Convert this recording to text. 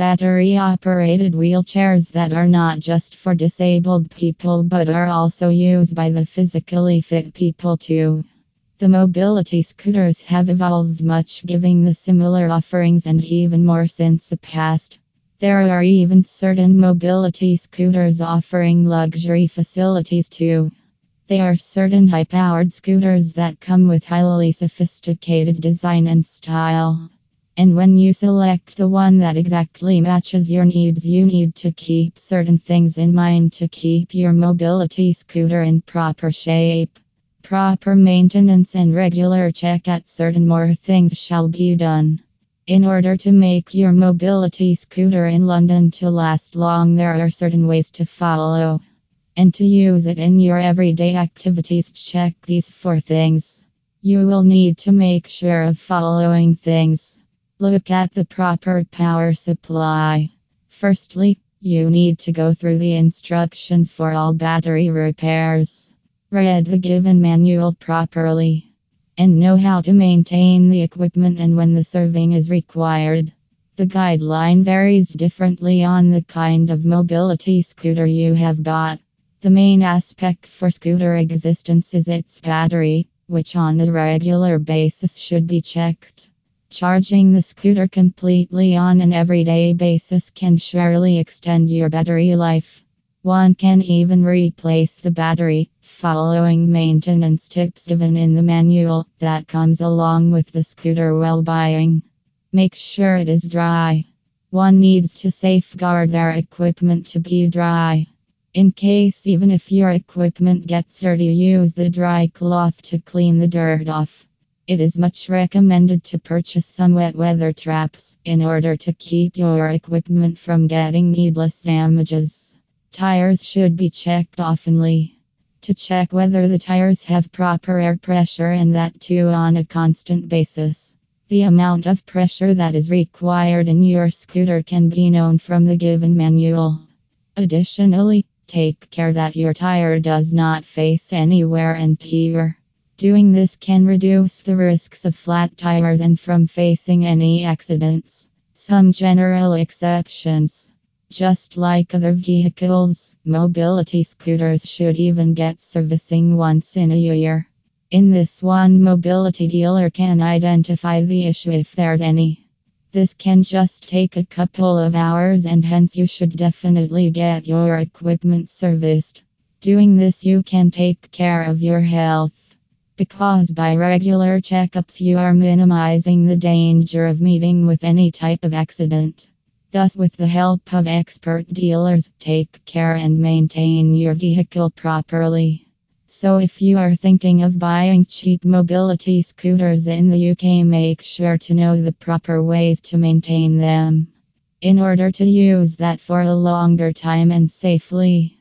Battery operated wheelchairs that are not just for disabled people but are also used by the physically fit people too. The mobility scooters have evolved much, giving the similar offerings and even more since the past. There are even certain mobility scooters offering luxury facilities too. They are certain high powered scooters that come with highly sophisticated design and style. And when you select the one that exactly matches your needs, you need to keep certain things in mind to keep your mobility scooter in proper shape. Proper maintenance and regular check at certain more things shall be done. In order to make your mobility scooter in London to last long, there are certain ways to follow. And to use it in your everyday activities, check these four things. You will need to make sure of following things. Look at the proper power supply. Firstly, you need to go through the instructions for all battery repairs. Read the given manual properly and know how to maintain the equipment and when the serving is required. The guideline varies differently on the kind of mobility scooter you have bought. The main aspect for scooter existence is its battery, which on a regular basis should be checked. Charging the scooter completely on an everyday basis can surely extend your battery life. One can even replace the battery, following maintenance tips given in the manual that comes along with the scooter while buying. Make sure it is dry. One needs to safeguard their equipment to be dry. In case even if your equipment gets dirty, use the dry cloth to clean the dirt off. It is much recommended to purchase some wet weather traps in order to keep your equipment from getting needless damages. Tires should be checked oftenly. To check whether the tires have proper air pressure and that too on a constant basis. The amount of pressure that is required in your scooter can be known from the given manual. Additionally, take care that your tire does not face any wear and tear. Doing this can reduce the risks of flat tires and from facing any accidents. Some general exceptions. Just like other vehicles, mobility scooters should even get servicing once in a year. In this one, mobility dealer can identify the issue if there's any. This can just take a couple of hours, and hence, you should definitely get your equipment serviced. Doing this, you can take care of your health. Because by regular checkups, you are minimizing the danger of meeting with any type of accident. Thus, with the help of expert dealers, take care and maintain your vehicle properly. So, if you are thinking of buying cheap mobility scooters in the UK, make sure to know the proper ways to maintain them in order to use that for a longer time and safely.